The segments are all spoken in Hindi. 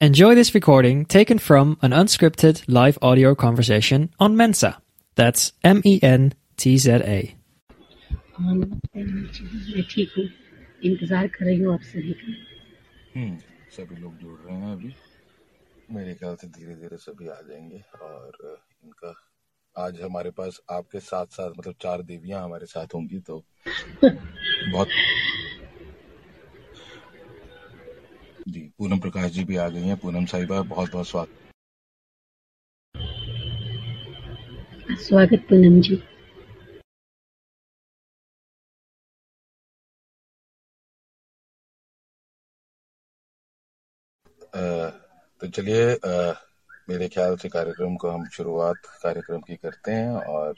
Enjoy this recording taken from an unscripted live audio conversation on Mensa. That's M E N T Z A. हाँ नमस्ते जी मैं ठीक हूँ इंतज़ार कर रही हूँ आप सभी का हम्म सभी लोग जुड़ रहे हैं अभी मेरे ख्याल से धीरे धीरे सभी आ जाएँगे और इनका आज हमारे पास आपके साथ साथ मतलब चार देवियाँ हमारे साथ होंगी तो बहुत जी पूनम प्रकाश जी भी आ गई हैं। पूनम साहिबा बहुत बहुत स्वागत। स्वागत पूनम जी। तो चलिए मेरे ख्याल से कार्यक्रम को हम शुरुआत कार्यक्रम की करते हैं और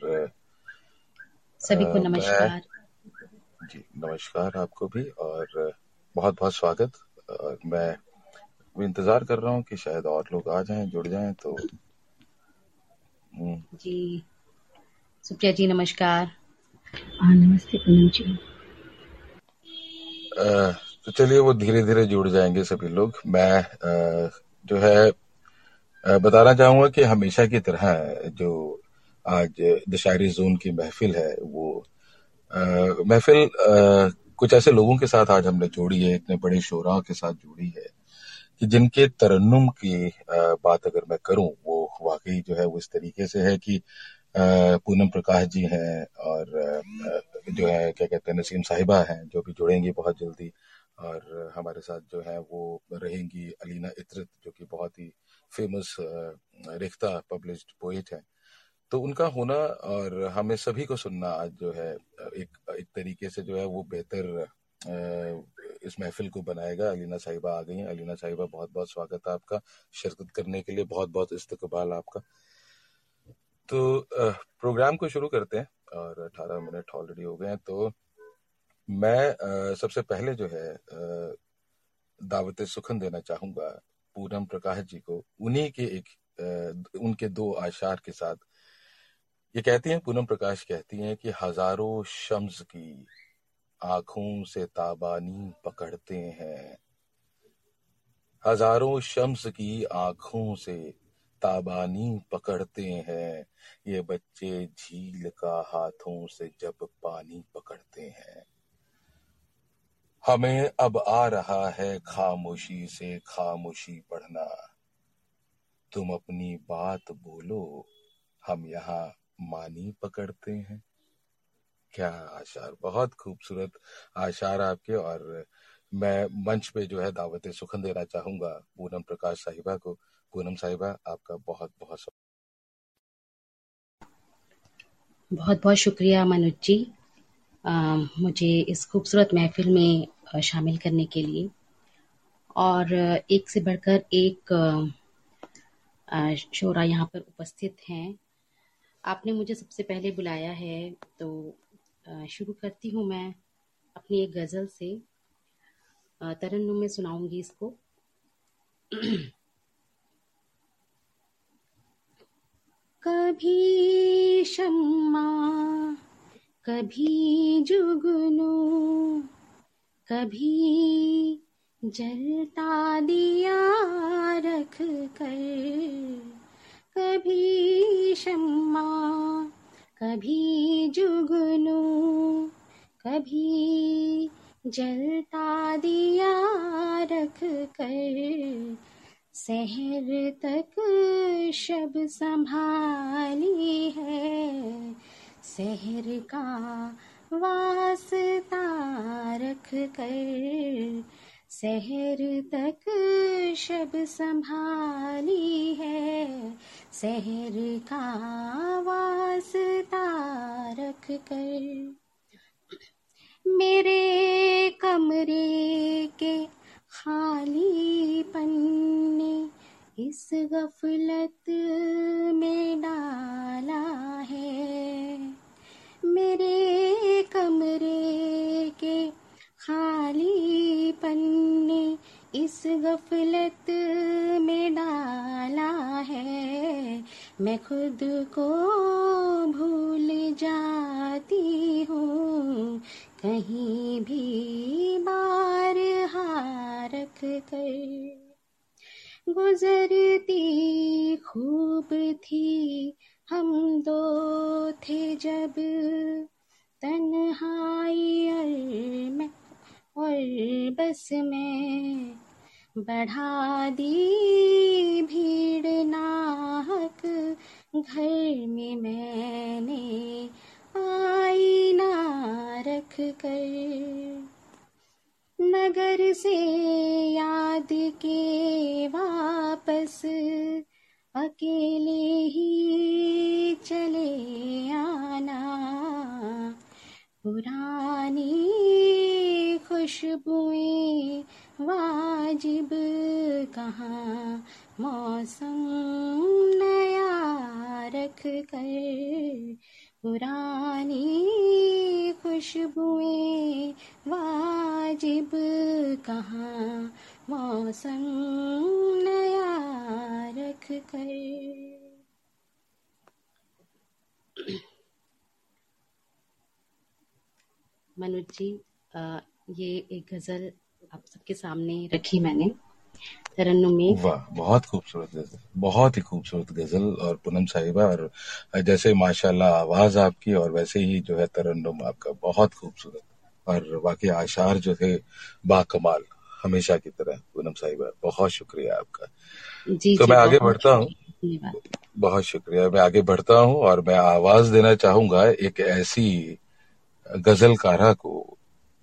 सभी को नमस्कार। जी नमस्कार आपको भी और बहुत बहुत स्वागत। मैं इंतज़ार कर रहा हूँ कि शायद और लोग आ जाएँ जुड़ जाएँ तो हम्म, जी। सुप्रिया जी नमस्कार। हाँ नमस्ते पूनम जी। तो चलिए वो धीरे धीरे जुड़ जाएँगे सभी लोग। मैं जो है बताना चाहूँगा कि हमेशा की तरह जो आज दशहरी जोन की महफिल है वो महफिल कुछ ऐसे लोगों के साथ आज हमने जोड़ी है, इतने बड़े शोरा के साथ जोड़ी है, कि जिनके तरन्नुम की बात अगर मैं करूँ, वो वाकई जो है वो इस तरीके से है कि पूनम प्रकाश जी हैं और जो है, क्या कहते हैं, नसीम साहिबा हैं, जो भी जुड़ेंगी बहुत जल्दी और हमारे साथ जो है वो रहेंगी अलीना इतरत, जो कि बहुत ही फ़ेमस रिख्ता पब्लिश्ड पोइट है। तो उनका होना और हमें सभी को सुनना आज जो है, एक एक तरीके से जो है वो बेहतर इस महफिल को बनाएगा। अलीना साहिबा आ गई हैं। अलीना साहिबा बहुत बहुत स्वागत है आपका। शिरकत करने के लिए बहुत बहुत इस्तकबाल आपका। तो प्रोग्राम को शुरू करते हैं और 18 मिनट ऑलरेडी हो गए हैं। तो मैं सबसे पहले जो है दावत सुखन देना चाहूँगा पूनम प्रकाश जी को। उन्हीं के एक उनके दो आशार के साथ ये कहती हैं, पूनम प्रकाश कहती हैं कि हज़ारों शम्स की आँखों से ताबानी पकड़ते हैं। हज़ारों शम्स की आँखों से ताबानी पकड़ते हैं। ये बच्चे झील का हाथों से जब पानी पकड़ते हैं। हमें अब आ रहा है खामोशी से खामोशी पढ़ना तुम अपनी बात बोलो, हम यहाँ मानी पकड़ते हैं। क्या आशार बहुत खूबसूरत आशार आपके और मैं मंच पे जो है दावत सुखन देना चाहूँगा पूनम प्रकाश साहिबा को। पूनम साहिबा आपका बहुत बहुत बहुत बहुत शुक्रिया मनोज जी। अ, मुझे इस खूबसूरत महफिल में शामिल करने के लिए। और एक से बढ़कर एक शोरा यहाँ पर उपस्थित हैं। आपने मुझे सबसे पहले बुलाया है तो शुरू करती हूँ मैं अपनी एक गज़ल से। तरन्नुम में सुनाऊँगी इसको। कभी शम्मा, कभी जुगनू, कभी जलता दिया रख कर। कभी शम्मा, कभी जुगनू, कभी जलता दिया रख कर, शहर तक शब संभाली है, शहर का वास्ता रख कर। शहर तक शब संभाली है। शहर का वास्ता रख कर मेरे कमरे के खाली पन्ने इस गफलत में डाला है। मेरे कमरे के खाली पन्ने इस गफलत में डाला है। मैं खुद को भूल जाती हूँ। कहीं भी बार हारख कर गुजरती खूब थी। हम दो थे जब तन्हाई और मैं और बस में बढ़ा दी भीड़ नाहक। घर में मैंने आईना रख कर। नगर से याद के वापस अकेले ही चले आना। पुरानी खुशबुएँ वाजिब कहाँ? मौसम नया रख कर। पुरानी खुशबुएँ वाजिब कहाँ? मौसम नया रख कर। मनोज जी ये एक गज़ल आप सबके सामने रखी मैंने। तरन्नुम में वाह बहुत खूबसूरत गज़ल बहुत ही खूबसूरत गज़ल और पूनम साहिबा और जैसे माशाल्लाह आवाज़ आपकी और वैसे ही जो है तरन्नुम आपका बहुत खूबसूरत। और बाकी आशार जो थे बाकमाल हमेशा की तरह पूनम साहिबा बहुत शुक्रिया आपका। जी तो जी मैं आगे बढ़ता हूँ। बहुत शुक्रिया मैं आगे बढ़ता हूँ और मैं आवाज़ देना चाहूँगा एक ऐसी गजलकारा को।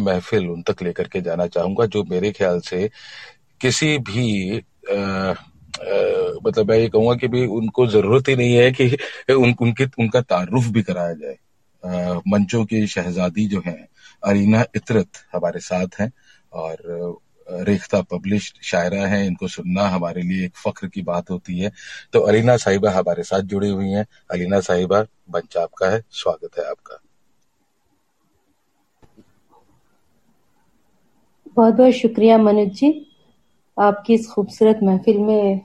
महफिल उन तक लेकर के जाना चाहूँगा जो मेरे ख्याल से किसी भी आ, मतलब मैं ये कहूँगा कि भी उनको ज़रूरत ही नहीं है कि उन, उनके उनका तारुफ भी कराया जाए। मंचों की शहजादी जो है अरीना इतरत हमारे साथ हैं और रेख्ता पब्लिश्ड शायरा हैं इनको सुनना हमारे लिए एक फख्र की बात होती है। तो अलीना साहिबा हमारे साथ जुड़ी हुई हैं। अलीना साहिबा मंच आपका है स्वागत है आपका। बहुत बहुत शुक्रिया, मनोज जी। आपकी इस खूबसूरत महफिल में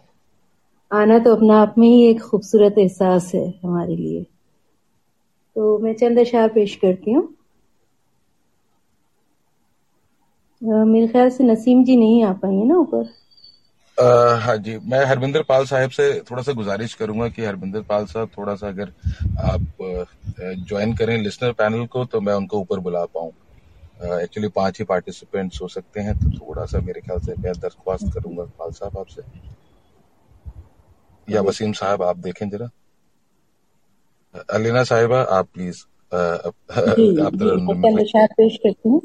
आना तो अपना आप में ही एक खूबसूरत एहसास है हमारे लिए। तो मैं चंद अशार पेश करती हूँ। मेरे ख्याल से नसीम जी नहीं आ है ना ऊपर? हाँ जी, मैं हरविंदर पाल साहब से थोड़ा सा गुजारिश करूँगा कि हरविंदर पाल साहब थोड़ा सा अगर आप ज्वाइन करें लिसनर पैनल को तो मैं उनको ऊपर बुला पाऊँ। एक्चुअली पाँच ही पार्टिसिपेंट्स हो सकते हैं तो थोड़ा सा मेरे ख्याल से मैं दरख्वास्त करूँगा पाल साहब आपसे। या वसीम साहब आप देखें जरा। अलीना साहिबा आप प्लीज़ आप पेश करती हूँ।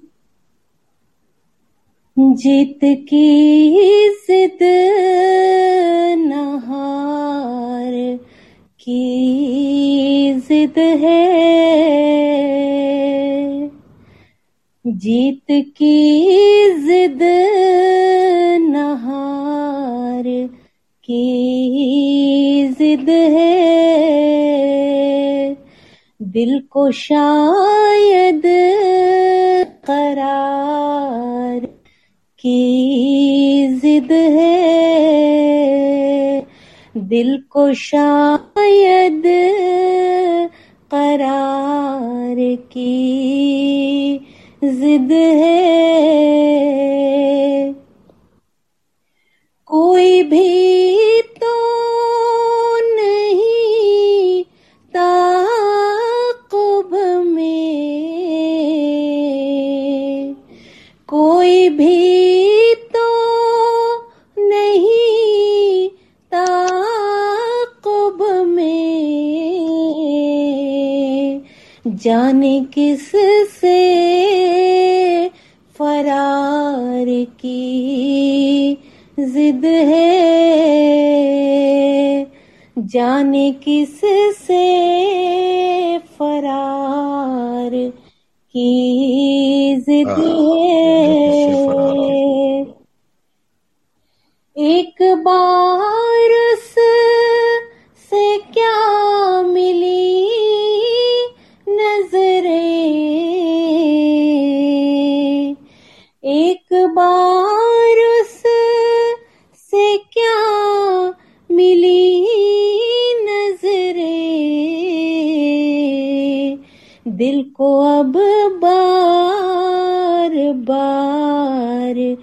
जीत की जिद नहार की जिद है। जीत की जिद नहार की जिद है। दिल को शायद करार की जिद है। दिल को शायद करार की जिद है। कोई भी तो नहीं ताकुब में। कोई भी तो नहीं में। जाने किस से जाने किस से फरार की जिद। है? एक बार दिल को अब बार बार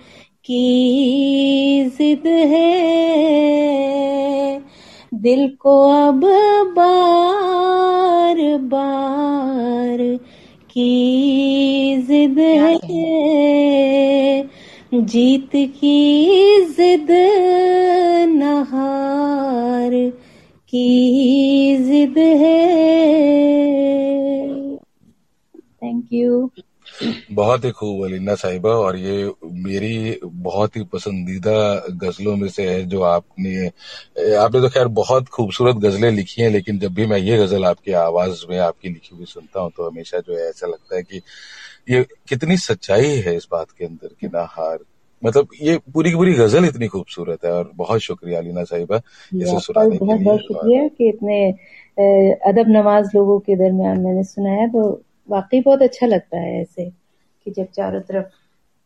की जिद है। दिल को अब बार बार की जिद है? जीत की जिद नहार की जिद है। यू बहुत ही खूब अलीना साहिबा और ये मेरी बहुत ही पसंदीदा गजलों में से है जो आपने आपने तो खैर बहुत खूबसूरत गजलें लिखी हैं लेकिन जब भी मैं ये गज़ल आपकी आवाज़ में आपकी लिखी हुई सुनता हूँ तो हमेशा जो है ऐसा लगता है कि ये कितनी सच्चाई है इस बात के अंदर कि ना हार। मतलब ये पूरी की पूरी गज़ल इतनी खूबसूरत है और बहुत शुक्रिया अलीना साहिबा इसे सुनाने बहुत बहुत शुक्रिया कि इतने अदब नवाज़ लोगों के दरमियान मैंने सुनाया तो वाकई बहुत अच्छा लगता है ऐसे कि जब चारों तरफ़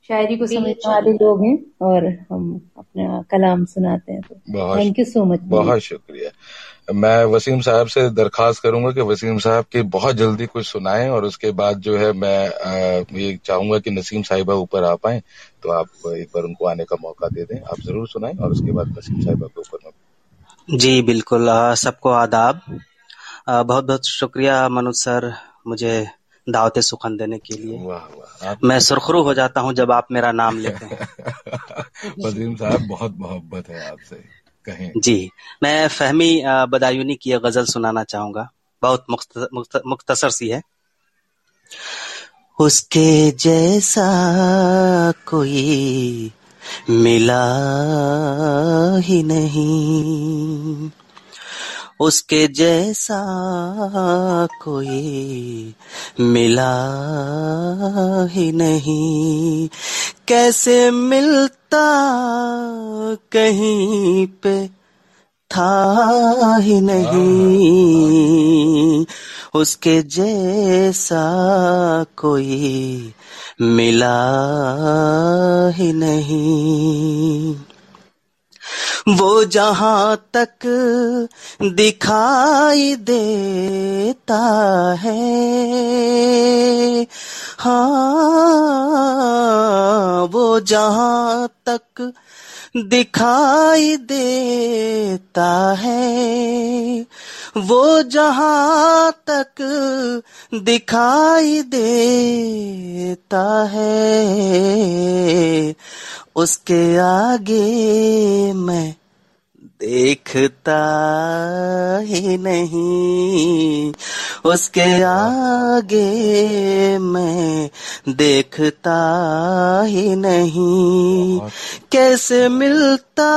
शायरी को समझने वाले लोग हैं और हम अपना कलाम सुनाते हैं तो थैंक यू सो मच बहुत शुक्रिया। मैं वसीम साहब से दरखास्त करूँगा कि वसीम साहब की बहुत जल्दी कुछ सुनाएँ और उसके बाद जो है मैं ये चाहूँगा कि नसीम साहिबा ऊपर आ पाए तो आप एक बार उनको आने का मौका दे दें। आप ज़रूर सुनाएँ और उसके बाद नसीम साहिबा के ऊपर जी बिल्कुल। सबको आदाब। बहुत बहुत शुक्रिया मनोज सर मुझे दावत सुखन देने के लिए। वाह वाह। मैं सुरखरू हो जाता हूँ जब आप मेरा नाम लेते हैं। वजीम साहब बहुत मोहब्बत है आपसे। कहें। जी मैं फहमी बदायूनी की गज़ल सुनाना चाहूँगा। बहुत मुख्तसर सी है। उसके जैसा कोई मिला ही नहीं। उसके जैसा कोई मिला ही नहीं। कैसे मिलता कहीं पे था ही नहीं। उसके जैसा कोई मिला ही नहीं। वो जहाँ तक दिखाई देता है। हाँ वो जहाँ तक दिखाई देता है। वो जहाँ तक दिखाई देता है उसके आगे मैं देखता ही नहीं। उसके आगे मैं देखता ही नहीं। कैसे मिलता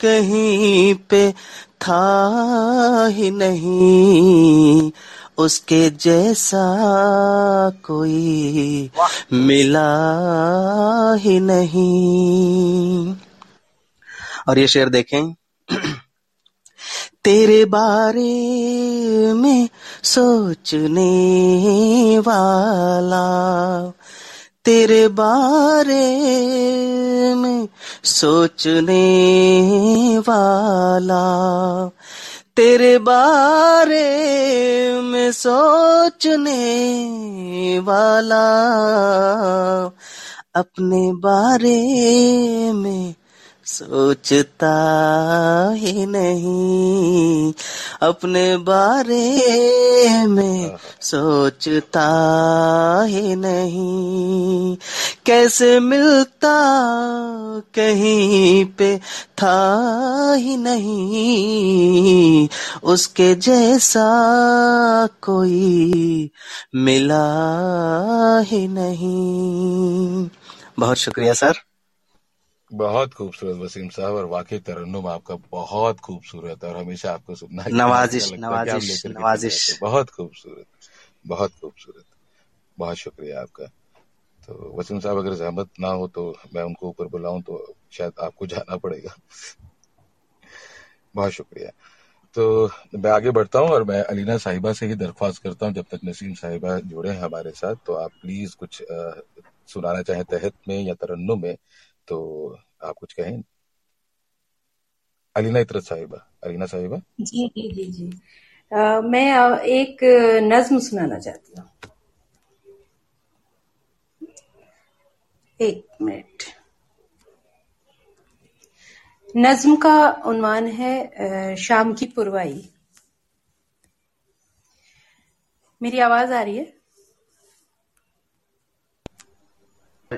कहीं पे था ही नहीं। उसके जैसा कोई मिला ही नहीं। और ये शेर देखें। तेरे बारे में सोचने वाला, तेरे बारे में सोचने वाला, तेरे बारे में सोचने वाला, अपने बारे में सोचता ही नहीं अपने बारे में सोचता ही नहीं। कैसे मिलता कहीं पे था ही नहीं। उसके जैसा कोई मिला ही नहीं। बहुत शुक्रिया सर। बहुत खूबसूरत वसीम साहब और वाकई तरन्नुम आपका बहुत खूबसूरत और हमेशा आपको सुनना नवाजिश नवाजिश नवाजिश। बहुत खूबसूरत बहुत खूबसूरत। बहुत शुक्रिया आपका। तो वसीम साहब अगर जहमत ना हो तो मैं उनको ऊपर बुलाऊं तो शायद आपको जाना पड़ेगा। बहुत शुक्रिया। तो मैं आगे बढ़ता हूँ और मैं अलीना साहिबा से ही दरख्वास्त करता हूँ। जब तक नसीम साहिबा जुड़े हैं हमारे साथ तो आप प्लीज़ कुछ आ, सुनाना चाहें तहत में या तरन्नुम में। तो आप कुछ कहें? अलीना इतरत साहिबा अलीना साहिबा? जी जी जी जी। आ, मैं एक नज्म सुनाना चाहती हूँ। एक मिनट। नज्म का उन्वान है शाम की पुरवाई। मेरी आवाज़ आ रही है?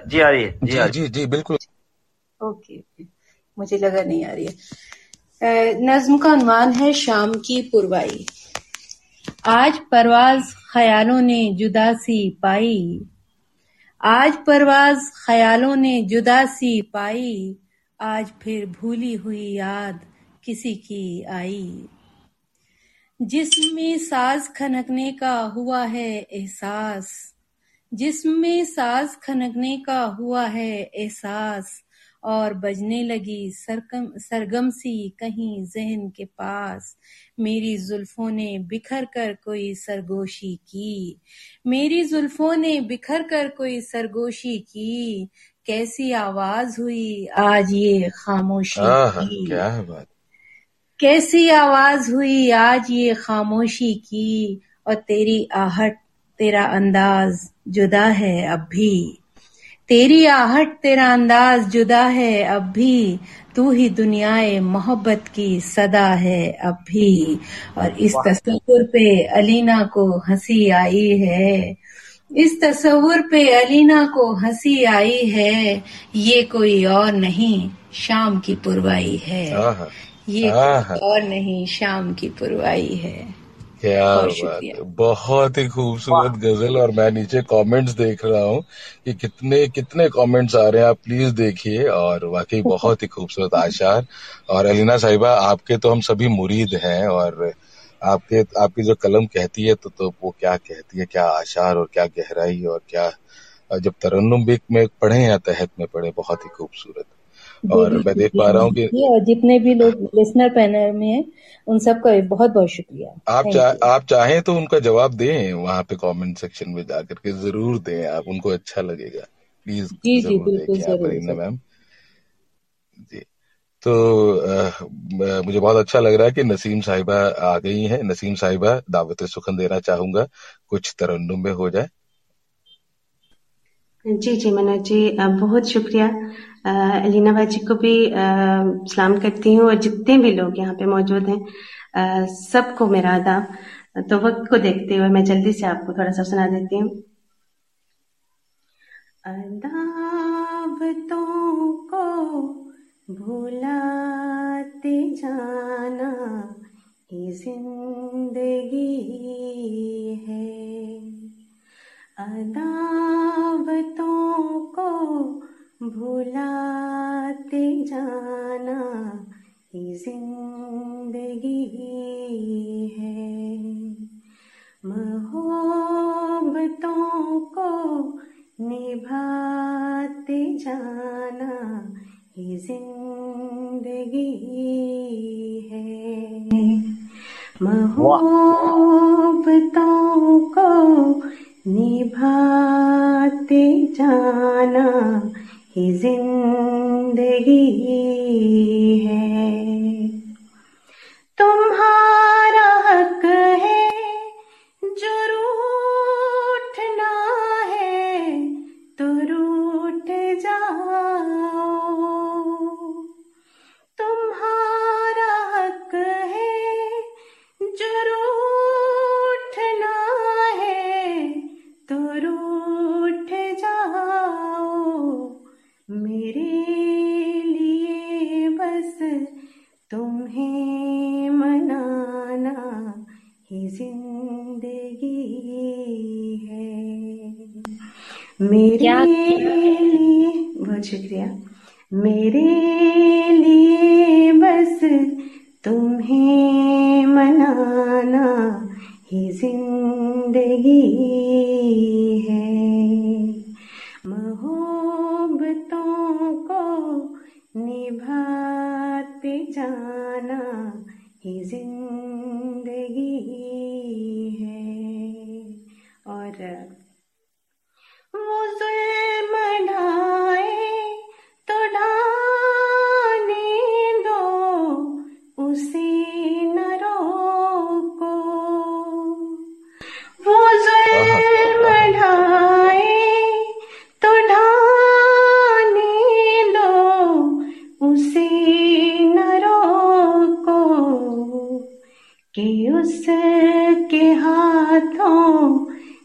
जी आ रही है। जी जी, जी जी बिल्कुल। Okay okay. मुझे लगा नहीं आ रही है। नज्म का अनुमान है शाम की पुरवाई। आज परवाज ख्यालों ने जुदा सी पाई। आज परवाज ख्यालों ने जुदा सी पाई। आज फिर भूली हुई याद किसी की आई। जिसमें साज खनकने का हुआ है एहसास। जिसमें साज खनकने का हुआ है एहसास। और बजने लगी सरकम सरगम सी कहीं जहन के पास। मेरी जुल्फों ने बिखर कर कोई सरगोशी की। मेरी जुल्फों ने बिखर कर कोई सरगोशी की। कैसी आवाज़ हुई आज ये खामोशी की। क्या है बात। कैसी आवाज़ हुई आज ये खामोशी की। और तेरी आहट तेरा अंदाज जुदा है अब भी। तेरी आहट तेरा अंदाज जुदा है अब भी तू ही दुनियाए मोहब्बत की सदा है अब भी और इस तस्वीर पे अलीना को हँसी आई है। इस तस्वुर पे अलीना को हँसी आई है। ये कोई और नहीं शाम की पुरवाई है। ये कोई और नहीं शाम की पुरवाई है। क्या बात बहुत ही खूबसूरत गज़ल और मैं नीचे कमेंट्स देख रहा हूँ कि कितने कितने कमेंट्स आ रहे हैं आप प्लीज़ देखिए। और वाकई बहुत ही खूबसूरत आशार और अलीना साहिबा आपके तो हम सभी मुरीद हैं और आपके आपकी जो कलम कहती है तो तो वो क्या कहती है क्या आशार और क्या गहराई और क्या जब तरन्नुम में पढ़े या तहत में पढ़े बहुत ही खूबसूरत। और मैं देख पा रहा हूँ कि जितने भी लोग लिसनर पैनल में हैं उन सबका बहुत बहुत शुक्रिया। आप चा, आप चाहें तो उनका जवाब दें वहाँ पे कमेंट सेक्शन में जाकर के ज़रूर दें आप उनको अच्छा लगेगा। प्लीज़ जी जी बिल्कुल मैम जी। तो आ, मुझे बहुत अच्छा लग रहा है कि नसीम साहिबा आ गई हैं। नसीम साहिबा दावत सुखन देना चाहूँगा। कुछ तरन्नुम में हो जाए। जी जी मनोज जी बहुत शुक्रिया। अलीना बाजी को भी सलाम करती हूँ और जितने भी लोग यहाँ पे मौजूद हैं सबको मेरा आदाब। तो वक्त को देखते हुए मैं जल्दी से आपको थोड़ा सा सुना देती हूँ। अदावतों को भुलाते जाना ये ज़िंदगी है। अदावतों को भुलाते जाना ये ज़िंदगी है मोहब्बतों को निभाते जाना ही ज़िंदगी है। मोहब्बतों को निभाते जाना ही ज़िंदगी। मनाना ही ज़िंदगी।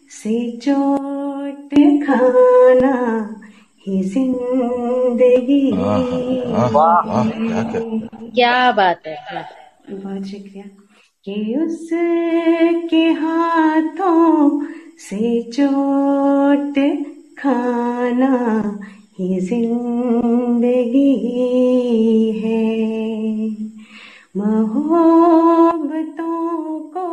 से चोट खाना ही ज़िंदगी क्या बात है। बहुत शुक्रिया। कि उसके हाथों से चोट खाना ही ज़िंदगी है। मोहब्बतों को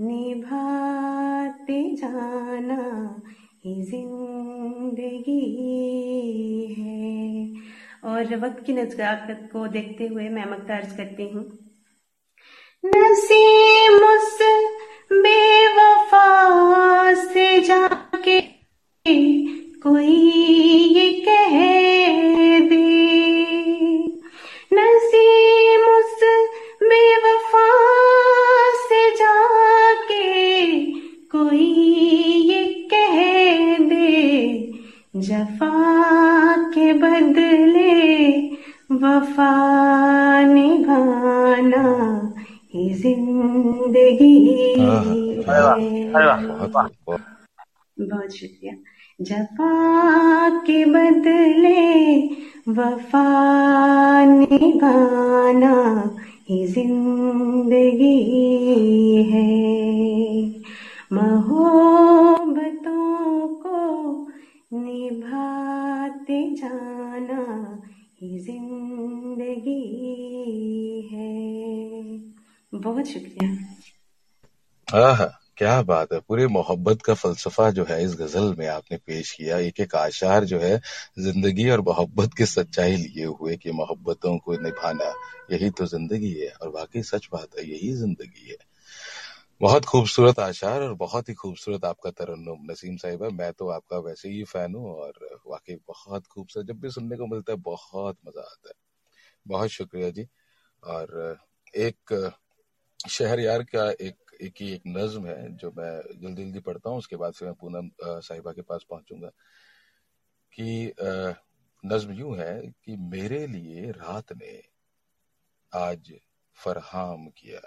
निभाते जाना ही ज़िंदगी है। और वक्त की नजाकत को देखते हुए मैं मक्ता अर्ज़ करती हूँ। नसीम उस बेवफा से जाके कोई जाना ही ज़िंदगी है। बहुत शुक्रिया। आह, क्या बात है। पूरी मोहब्बत का फलसफा जो है इस गज़ल में आपने पेश किया। एक एक आशार जो है ज़िंदगी और मोहब्बत की सच्चाई लिए हुए कि मोहब्बतों को निभाना, यही तो ज़िंदगी है और बाकी सच बात है, यही ज़िंदगी है। बहुत खूबसूरत आशार और बहुत ही खूबसूरत आपका तरन्नुम नसीम साहिबा मैं तो आपका वैसे ही फ़ैन हूँ और वाकई बहुत खूबसूरत, जब भी सुनने को मिलता है बहुत मज़ा आता है। बहुत शुक्रिया जी। और एक शहर यार का एक एक ही एक नज्म है, जो मैं जल्दी जल्दी पढ़ता हूँ, उसके बाद फिर मैं पूनम साहिबा के पास पहुंचूँगा कि नज्म यूँ है कि मेरे लिए रात ने आज फरहाम किया।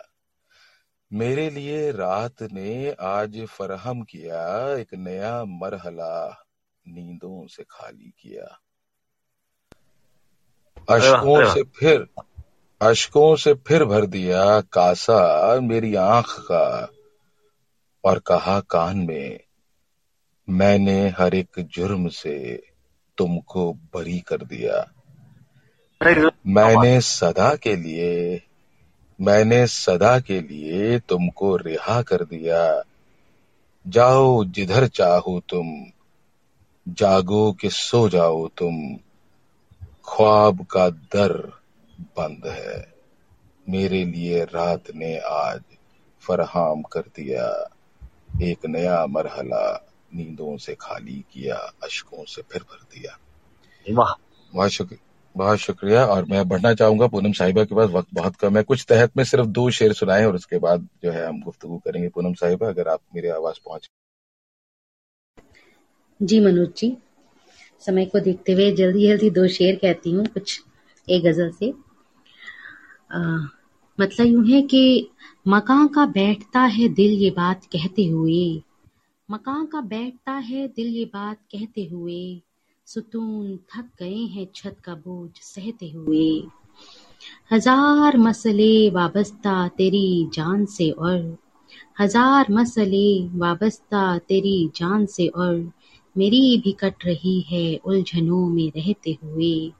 मेरे लिए रात ने आज फरहम किया एक नया मरहला नींदों से खाली किया। अशकों से फिर अशकों से फिर भर दिया कासा मेरी आँख का और कहा कान में मैंने हर एक जुर्म से तुमको बरी कर दिया। मैंने सदा के लिए मैंने सदा के लिए तुमको रिहा कर दिया। जाओ जिधर चाहो तुम। जागो कि सो जाओ तुम। ख्वाब का दर बंद है। मेरे लिए रात ने आज फरहाम कर दिया। एक नया मरहला नींदों से खाली किया अशकों से फिर भर दिया। वाह। बहुत शुक्रिया। बहुत शुक्रिया। और मैं बढ़ना चाहूँगा पूनम साहिबा के पास वक्त बहुत कम है। कुछ तहत में सिर्फ़ दो शेर सुनाए और उसके बाद जो है हम गुफ्तगु करेंगे। पूनम साहिबा अगर आप मेरी आवाज़ पहुँच जी मनोज जी समय को देखते हुए जल्दी जल्दी दो शेर कहती हूँ कुछ एक गज़ल से। आ, मतलब यूँ है कि मकान का बैठता है दिल ये बात कहते हुए। मकान का बैठता है दिल ये बात कहते हुए। सुतून थक गए हैं छत का बोझ सहते हुए। हज़ार मसले वाबस्ता तेरी जान से और। हज़ार मसले वाबस्ता तेरी जान से और। मेरी भी कट रही है उलझनों में रहते हुए।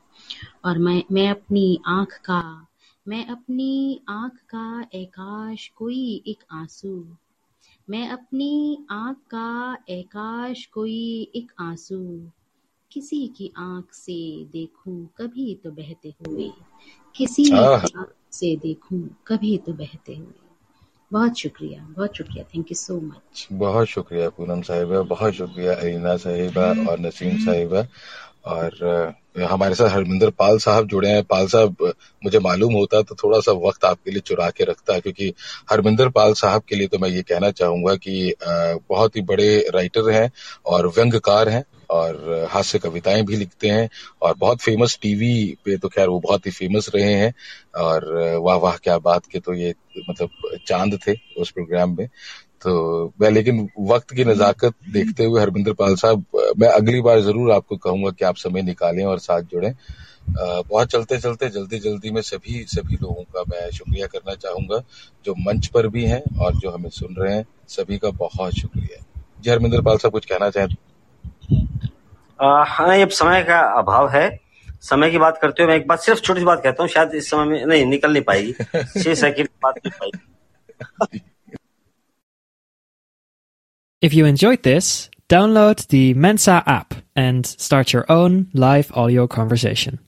और मैं मैं अपनी आँख का, मैं अपनी आँख का एकाश कोई एक आँसू। मैं अपनी आँख का एकाश कोई एक आँसू। किसी की आँख से देखूँ कभी तो बहते हुए। किसी की आँख से देखूँ कभी तो बहते हुए। बहुत शुक्रिया बहुत शुक्रिया। थैंक यू सो मच बहुत शुक्रिया पूनम साहिबा बहुत शुक्रिया अरीना साहिबा और नसीम साहिबा। और हमारे साथ हरमिंदर पाल साहब जुड़े हैं। पाल साहब मुझे मालूम होता तो थोड़ा सा वक्त आपके लिए चुरा के रखता क्योंकि हरमिंदर पाल साहब के लिए तो मैं ये कहना चाहूँगा कि बहुत ही बड़े राइटर हैं और व्यंगकार हैं। और हास्य कविताएँ भी लिखते हैं और बहुत फ़ेमस टीवी पे तो खैर वो बहुत ही फ़ेमस रहे हैं और वाह वाह क्या बात के तो ये मतलब चाँद थे उस प्रोग्राम में। तो मैं लेकिन वक्त की नजाकत देखते हुए हरमिंदर पाल साहब, मैं अगली बार ज़रूर आपको कहूँगा कि आप समय निकालें और साथ जुड़ें। बहुत चलते चलते जल्दी जल्दी में सभी सभी लोगों का मैं शुक्रिया करना चाहूँगा जो मंच पर भी हैं और जो हमें सुन रहे हैं, सभी का बहुत शुक्रिया। जी हरमिंदर पाल साहब, कुछ कहना चाहें हाँ ये समय का अभाव है समय की बात करते हुए मैं एक बात सिर्फ़ छोटी सी बात कहता हूँ शायद इस समय में नहीं निकल नहीं पाएगी छह सेकंड बात नहीं पाएगी If you enjoyed this, download the Mensa app and start your own live audio conversation.